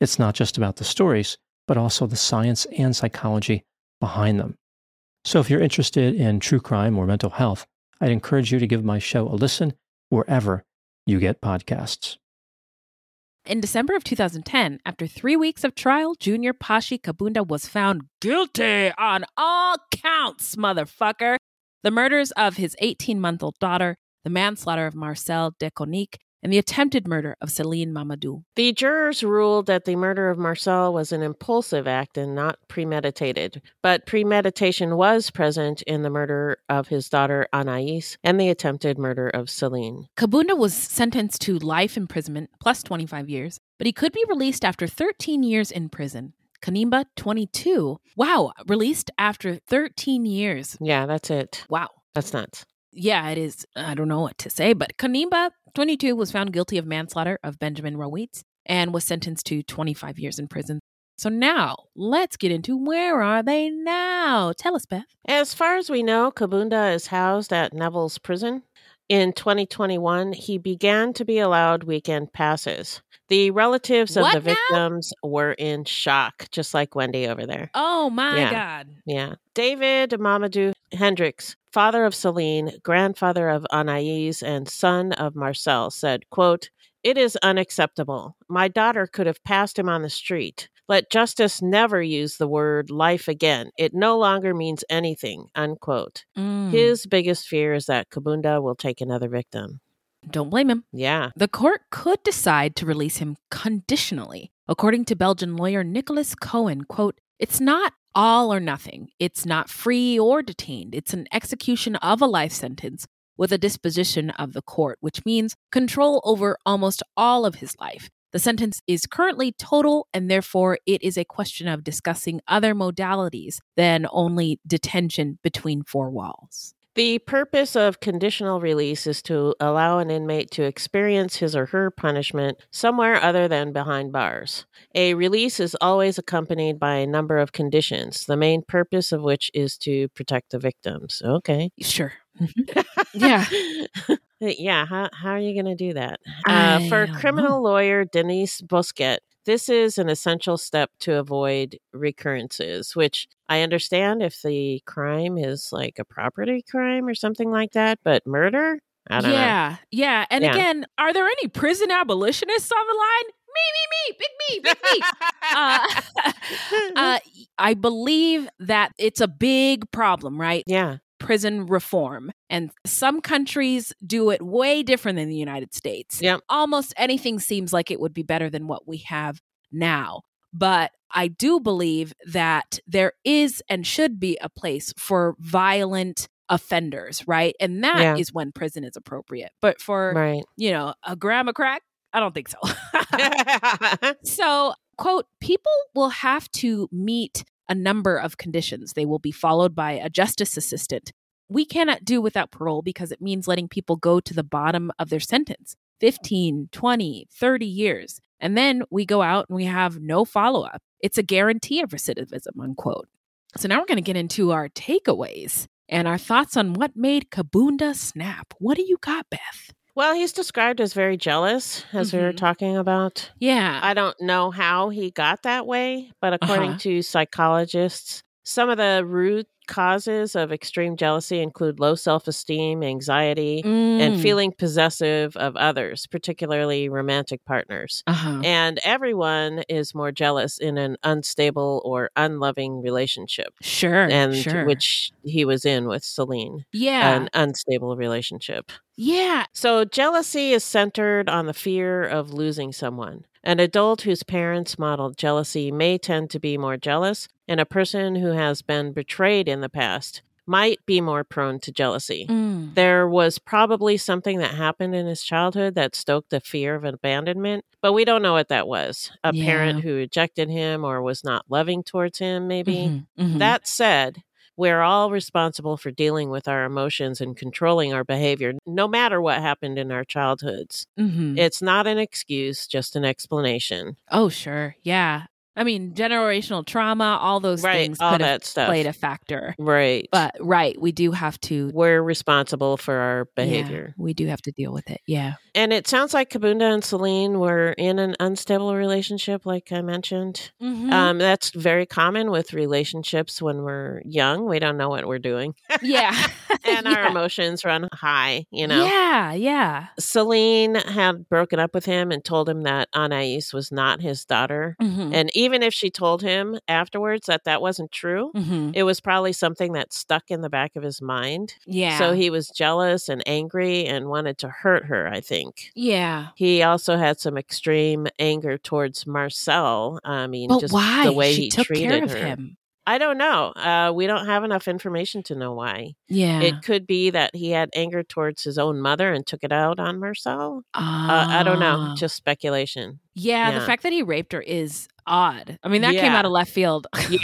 It's not just about the stories, but also the science and psychology behind them. So if you're interested in true crime or mental health, I'd encourage you to give my show a listen wherever you get podcasts. In December of 2010, after three weeks of trial, Junior Pashi Kabunda was found guilty on all counts, motherfucker. The murders of his 18 month old daughter, the manslaughter of Marcel Deconique, and the attempted murder of Celine Mamadou. The jurors ruled that the murder of Marcel was an impulsive act and not premeditated, but premeditation was present in the murder of his daughter Anais and the attempted murder of Celine. Kabunda was sentenced to life imprisonment plus 25 years, but he could be released after 13 years in prison. Kanimba, 22. Wow, released after 13 years. Yeah, that's it. Wow. That's nuts. Yeah, it is. I don't know what to say, but Kanimba, 22, was found guilty of manslaughter of Benjamin Rawitz and was sentenced to 25 years in prison. So now, let's get into where are they now? Tell us, Beth. As far as we know, Kabunda is housed at Nivelles prison. In 2021, he began to be allowed weekend passes. The relatives of What the now? victims were in shock, just like Wendy over there. Oh my Yeah. God. Yeah. David Mamadou Hendricks, father of Celine, grandfather of Anais, and son of Marcel, said, quote, It is unacceptable. My daughter could have passed him on the street. Let justice never use the word life again. It no longer means anything. Unquote. Mm. His biggest fear is that Kabunda will take another victim. Don't blame him. Yeah. The court could decide to release him conditionally. According to Belgian lawyer Nicholas Cohen, quote, it's not all or nothing. It's not free or detained. It's an execution of a life sentence with a disposition of the court, which means control over almost all of his life. The sentence is currently total, and therefore it is a question of discussing other modalities than only detention between four walls. The purpose of conditional release is to allow an inmate to experience his or her punishment somewhere other than behind bars. A release is always accompanied by a number of conditions, the main purpose of which is to protect the victims. Okay. Sure. Mm-hmm. Yeah. yeah. How, how are you going to do that? Uh, for criminal lawyer Denise Bosquet, this is an essential step to avoid recurrences, which I understand if the crime is like a property crime or something like that, but murder? I don't know. yeah, yeah. And Yeah. again, are there any prison abolitionists on the line? Me, me, me, big me, big me. uh, uh, I believe that it's a big problem, right? yeah. Prison reform. And some countries do it way different than the United States. Yep. Almost anything seems like it would be better than what we have now. But I do believe that there is and should be a place for violent offenders, right? And that is Yeah. when prison is appropriate. But for, Right. you know, a gram of crack, I don't think so. So, quote, people will have to meet a number of conditions. They will be followed by a justice assistant. We cannot do without parole because it means letting people go to the bottom of their sentence 15, 20, 30 years. And then we go out and we have no follow up. It's a guarantee of recidivism, unquote. So now we're going to get into our takeaways and our thoughts on what made Kabunda snap. What do you got, Beth? Well, he's described as very jealous, as we were Mhm. talking about. Yeah. I don't know how he got that way, but according Uh-huh. to psychologists, some of the root causes of extreme jealousy include low self esteem, anxiety, and Mm. feeling possessive of others, particularly romantic partners. Uh-huh. And everyone is more jealous in an unstable or unloving relationship. Sure. And sure. which he was in with Celine, yeah. an unstable relationship. Yeah. So, jealousy is centered on the fear of losing someone. An adult whose parents modeled jealousy may tend to be more jealous, and a person who has been betrayed in the past might be more prone to jealousy. Mm. There was probably something that happened in his childhood that stoked the fear of abandonment, but we don't know what that was. A Yeah. parent who rejected him or was not loving towards him, maybe. Mhm, mhm. That said, we're all responsible for dealing with our emotions and controlling our behavior, no matter what happened in our childhoods. Mhm. It's not an excuse, just an explanation. oh, sure. Yeah. I mean, generational trauma, all those Right, things all could have stuff. played a factor. Right. But right, we do have to we're responsible for our yeah, behavior. we do have to deal with it. Yeah. And it sounds like Kabunda and Celine were in an unstable relationship, like I mentioned. Mhm. Um, that's very common with relationships when we're young. We don't know what we're doing. yeah. and our emotions run high, you know? Yeah, yeah. Celine had broken up with him and told him that Anais was not his daughter. Mhm. And even if she told him afterwards that that wasn't true, Mhm. it was probably something that stuck in the back of his mind. Yeah. So he was jealous and angry and wanted to hurt her, I think. Yeah. He also had some extreme anger towards Marcel. I mean, But just why? the way she he took treated care of her. him. I don't know. Uh, we don't have enough information to know why. Yeah. It could be that he had anger towards his own mother and took it out on Marcel. Uh, I don't know. Ah. Just speculation. yeah, the fact that he raped her is odd. I mean, that came out of left field. Yeah.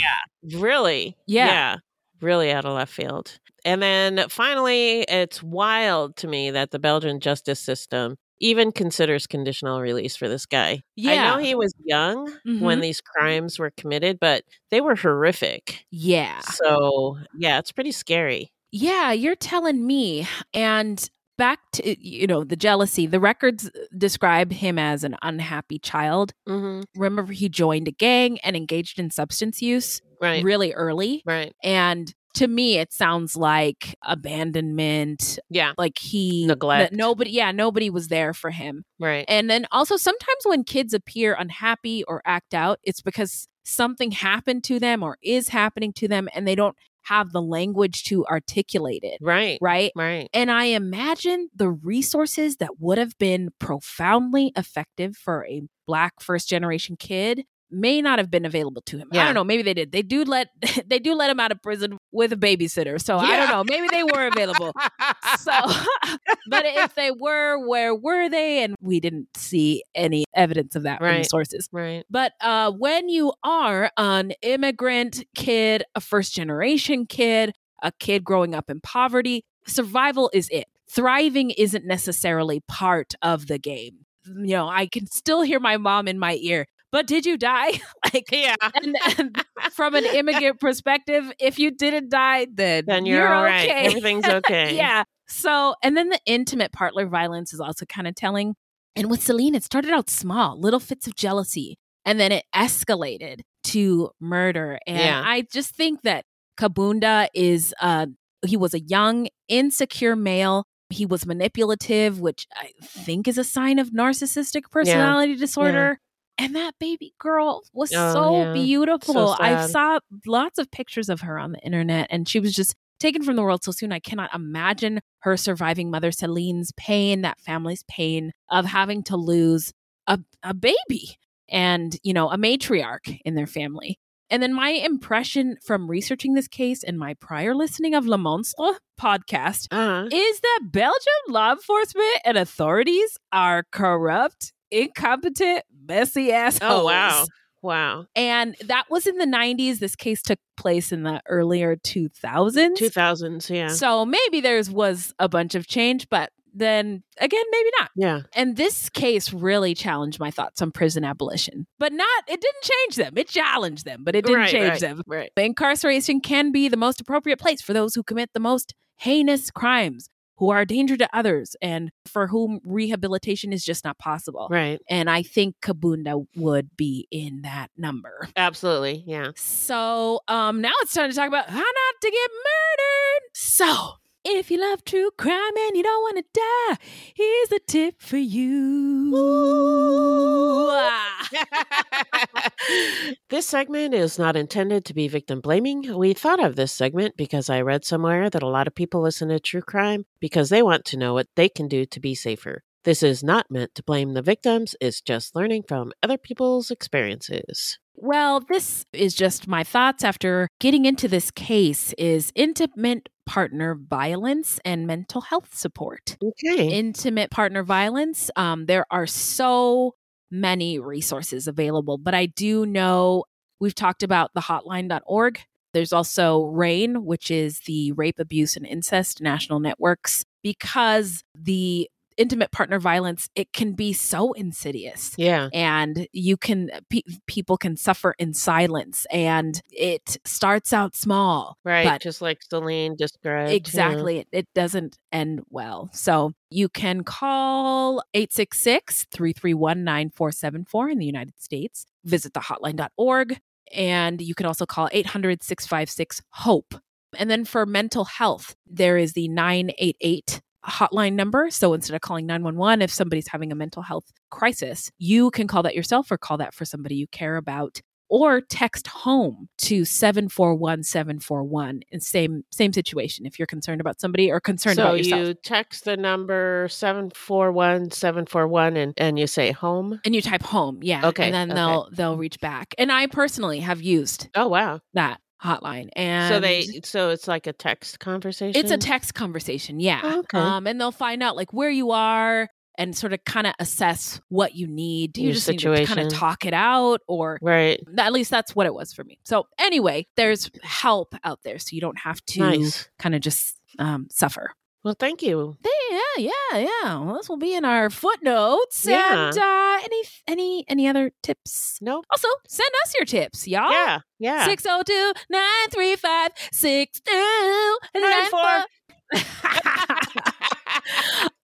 Really? Yeah. Really out of left field. And then finally, it's wild to me that the Belgian justice system even considers conditional release for this guy. Yeah. I know he was young when Mhm. these crimes were committed, but they were horrific. yeah. So, yeah, it's pretty scary. Yeah, you're telling me. And back to, you know, the jealousy, the records describe him as an unhappy child. hmm Remember, he joined a gang and engaged in substance use Right. really early. Right. And to me it sounds like abandonment Yeah. like he Neglect. that nobody yeah nobody was there for him Right. and then also sometimes when kids appear unhappy or act out it's because something happened to them or is happening to them and they don't have the language to articulate it Right. right Right. and I imagine the resources that would have been profoundly effective for a black first generation kid may not have been available to him. I don't know. Maybe they did. They do let they do let him out of prison with a babysitter. So I don't know. Maybe they were available. so, but if they were, where were they? And we didn't see any evidence of that from the sources. Right. But uh, when you are an immigrant kid, a first generation kid, a kid growing up in poverty, survival is it. Thriving isn't necessarily part of the game. You know, I can still hear my mom in my ear. But did you die? like, Yeah. and, and from an immigrant perspective, if you didn't die, then, Then you're, all right. okay. Everything's okay. yeah. So, and then the intimate partner violence is also kind of telling. And with Celine, it started out small, little fits of jealousy, and then it escalated to murder. And Yeah. I just think that Kabunda is, uh, he was a young, insecure male. He was manipulative, which I think is a sign of narcissistic personality disorder. And that baby girl was Oh, so yeah. beautiful. So I saw lots of pictures of her on the internet, and she was just taken from the world so soon. I cannot imagine her surviving mother Celine's pain, that family's pain of having to lose a, a baby and, you know, a matriarch in their family. And then my impression from researching this case and my prior listening of Le Monstre podcast Uh-huh. is that Belgium law enforcement and authorities are corrupt, incompetent, messy assholes. Oh wow. Wow. And that was in the 90s. This case took place in the earlier 2000s. Two thousands, yeah. So maybe there was a bunch of change, but then again, maybe not. yeah. And this case really challenged my thoughts on prison abolition, but not, it didn't change them. It challenged them, but it didn't right, change right, them. Right. Incarceration can be the most appropriate place for those who commit the most heinous crimes, who are a danger to others, and for whom rehabilitation is just not possible. Right. And I think Kabunda would be in that number. Absolutely. Yeah. So um, now it's time to talk about how not to get murdered. So if you love true crime and you don't want to die, here's a tip for you. This segment is not intended to be victim blaming. We thought of this segment because I read somewhere that a lot of people listen to true crime because they want to know what they can do to be safer. This is not meant to blame the victims, it's just learning from other people's experiences. Well, this is just my thoughts after getting into this case is intimate partner violence and mental health support. Okay. Intimate partner violence, um, there are so many resources available, but I do know we've talked about the hotline.org. There's also RAINN, which is the Rape, Abuse, and Incest National Networks, because the intimate partner violence, it can be so insidious yeah. and you can pe- people can suffer in silence and it starts out small Right. but just like Celine described. yeah. exactly it, it doesn't end well so you can call 866-331-9474 in the united states visit the hotline.org and you can also call 800-656-hope and then for mental health there is the 988 hotline number. So instead of calling 911, if somebody's having a mental health crisis, you can call that yourself or call that for somebody you care about or text home to 741741 in same same situation if you're concerned about somebody or concerned so about yourself. So you text the number 741 741 and, and you say home. and you type home, yeah. Okay, And then okay. they'll they'll reach back. And I personally have used Oh wow. that hotline. And so they so it's like a text conversation. It's a text conversation, yeah. Oh, okay. Um, and they'll find out like where you are and sort of kind of assess what you need. Do you Your just need to kind of talk it out, or right. at least that's what it was for me. So anyway, there's help out there, so you don't have to Nice. kind of just um, suffer. Well, thank you. Yeah, yeah. Well, this will be in our footnotes. Yeah. And uh, any any any other tips? Nope. Also, send us your tips, y'all. Yeah. Yeah. 602 935 6294.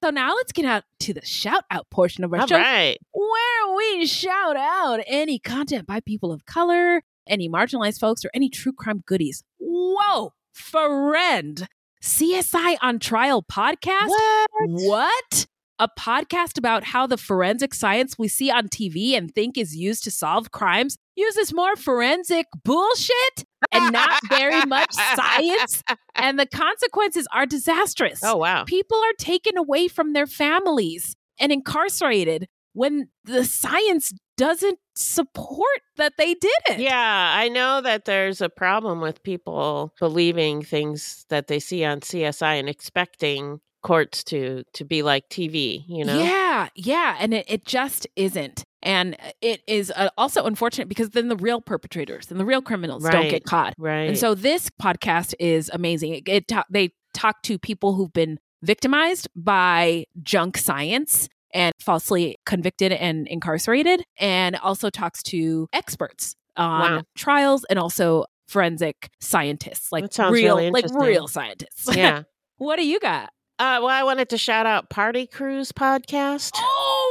So now let's get out to the shout out portion of our All show right. where we shout out any content by people of color, any marginalized folks, or any true crime goodies. Whoa, friend. CSI on Trial podcast? What? What? A podcast about how the forensic science we see on TV and think is used to solve crimes uses more forensic bullshit and not very much science. And the consequences are disastrous. Oh, wow. People are taken away from their families and incarcerated when the science doesn't support that they did it. Yeah, I know that there's a problem with people believing things that they see on CSI and expecting courts to to be like TV, you know? Yeah, yeah, and it, it just isn't. And it is uh, also unfortunate because then the real perpetrators and the real criminals don't get caught. Right. And so this podcast is amazing. It, it ta- they talk to people who've been victimized by junk science and falsely convicted and incarcerated, and also talks to experts on Wow. trials and also forensic scientists, like real, really like real scientists. yeah. what do you got? Uh, well, I wanted to shout out Party Crews podcast. Oh.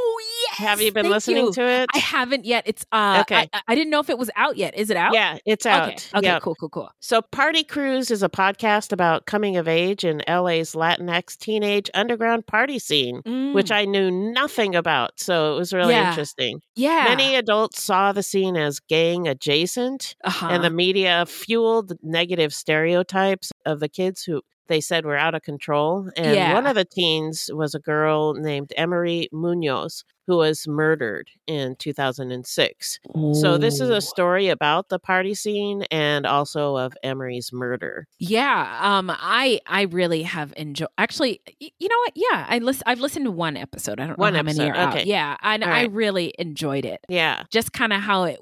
Have you been listening you. to it? I haven't yet. It's uh Okay. I, I didn't know if it was out yet. Is it out? yeah, it's out. Okay. Okay, Yep. cool, cool, cool. So, Party Crews is a podcast about coming of age in LA's Latinx teenage underground party scene, which Mm. I knew nothing about. So, it was really Yeah. interesting. yeah. Many adults saw the scene as gang adjacent, uh-huh. and the media fueled negative stereotypes of the kids who they said were out of control. And Yeah. one of the teens was a girl named Emery Munoz, who was murdered in 2006. So, this is a story about the party scene and also of Emery's murder. Yeah, um, I I really have enjoyed. Actually, y- you know what? Yeah, I listen. I've listened to one episode. I don't One know how many episode, are out. Yeah, and All I really enjoyed it. Yeah. Just kind of how it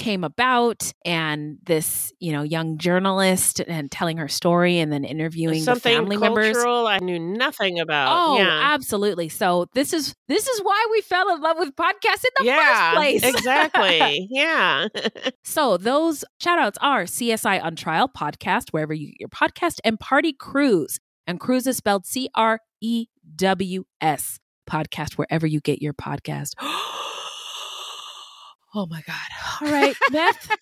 came about, and this you know young journalist and telling her story, and then interviewing the Something family members. I knew nothing about. Oh, yeah. absolutely. So this is this is why we fell in love with podcasts in the yeah, first place. exactly. Yeah. So those shout outs are CSI on Trial podcast, wherever you get your podcast, and Party Crews. And cruise is spelled C R E W S podcast, wherever you get your podcast. oh my God. All right, Beth,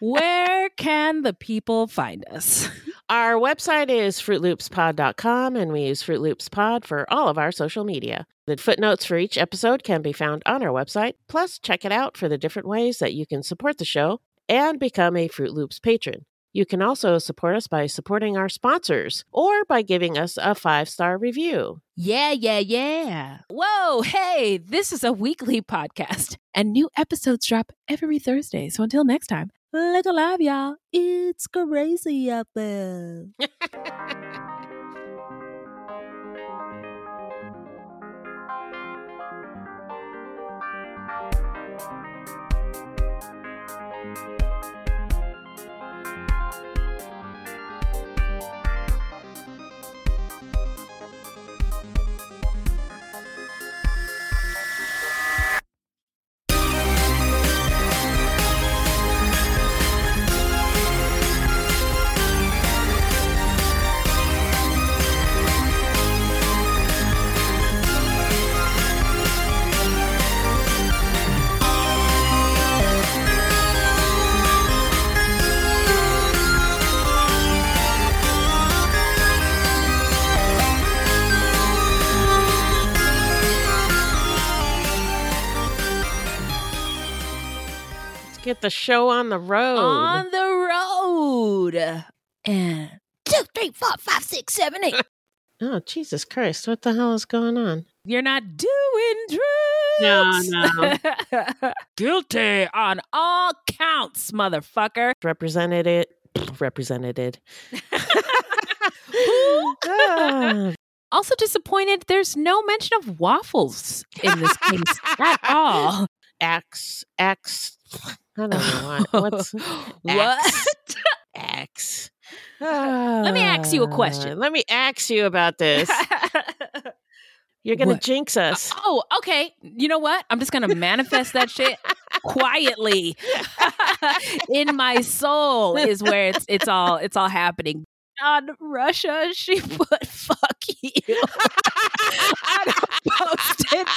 where can the people find us? Our website is fruitloopspod.com and we use Fruit Loops Pod for all of our social media. The footnotes for each episode can be found on our website. Plus, check it out for the different ways that you can support the show and become a Fruit Loops patron. You can also support us by supporting our sponsors or by giving us a five star review. Yeah, yeah, yeah. Whoa, hey, this is a weekly podcast, and new episodes drop every Thursday. So until next time, look alive, y'all. It's crazy out there. get the show on the road. On the road. And two, three, four, five, six, seven, eight. oh, Jesus Christ. What the hell is going on? You're not doing drugs. No, no. Guilty on all counts, motherfucker. Represented it. Represented it. Also disappointed there's no mention of waffles in this case at all. X X. I don't know what. What's what? X? Let me ask you a question. Ah, Let me ask you about this. You're gonna What? jinx us. oh, okay. You know what? I'm just gonna manifest that shit quietly in my soul. Is where it's it's all it's all happening. On Russia, she put "fuck you" on a post-it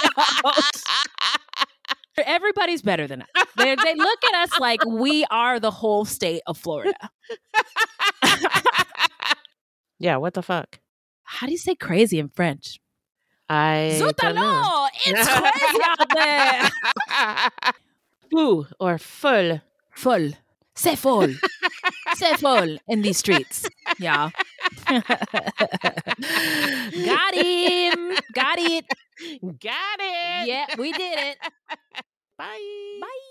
note. Everybody's better than us. They, they look at us like we are the whole state of Florida. Yeah, what the fuck? How do you say crazy in French? I. Zutalo! It's crazy out there. Fou or full. Full. C'est full. C'est full in these streets. Yeah. Got him. Got it. Got it. Yeah, we did it. Bye. Bye.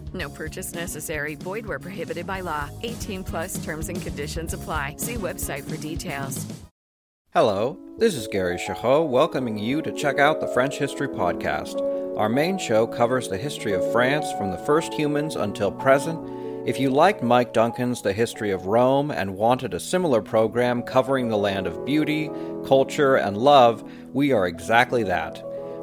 No purchase necessary. Void where prohibited by law. 18 plus terms and conditions apply. See website for details. Hello, this is Gary Chahot welcoming you to check out the French History Podcast. Our main show covers the history of France from the first humans until present. If you liked Mike Duncan's The History of Rome and wanted a similar program covering the land of beauty, culture, and love, we are exactly that.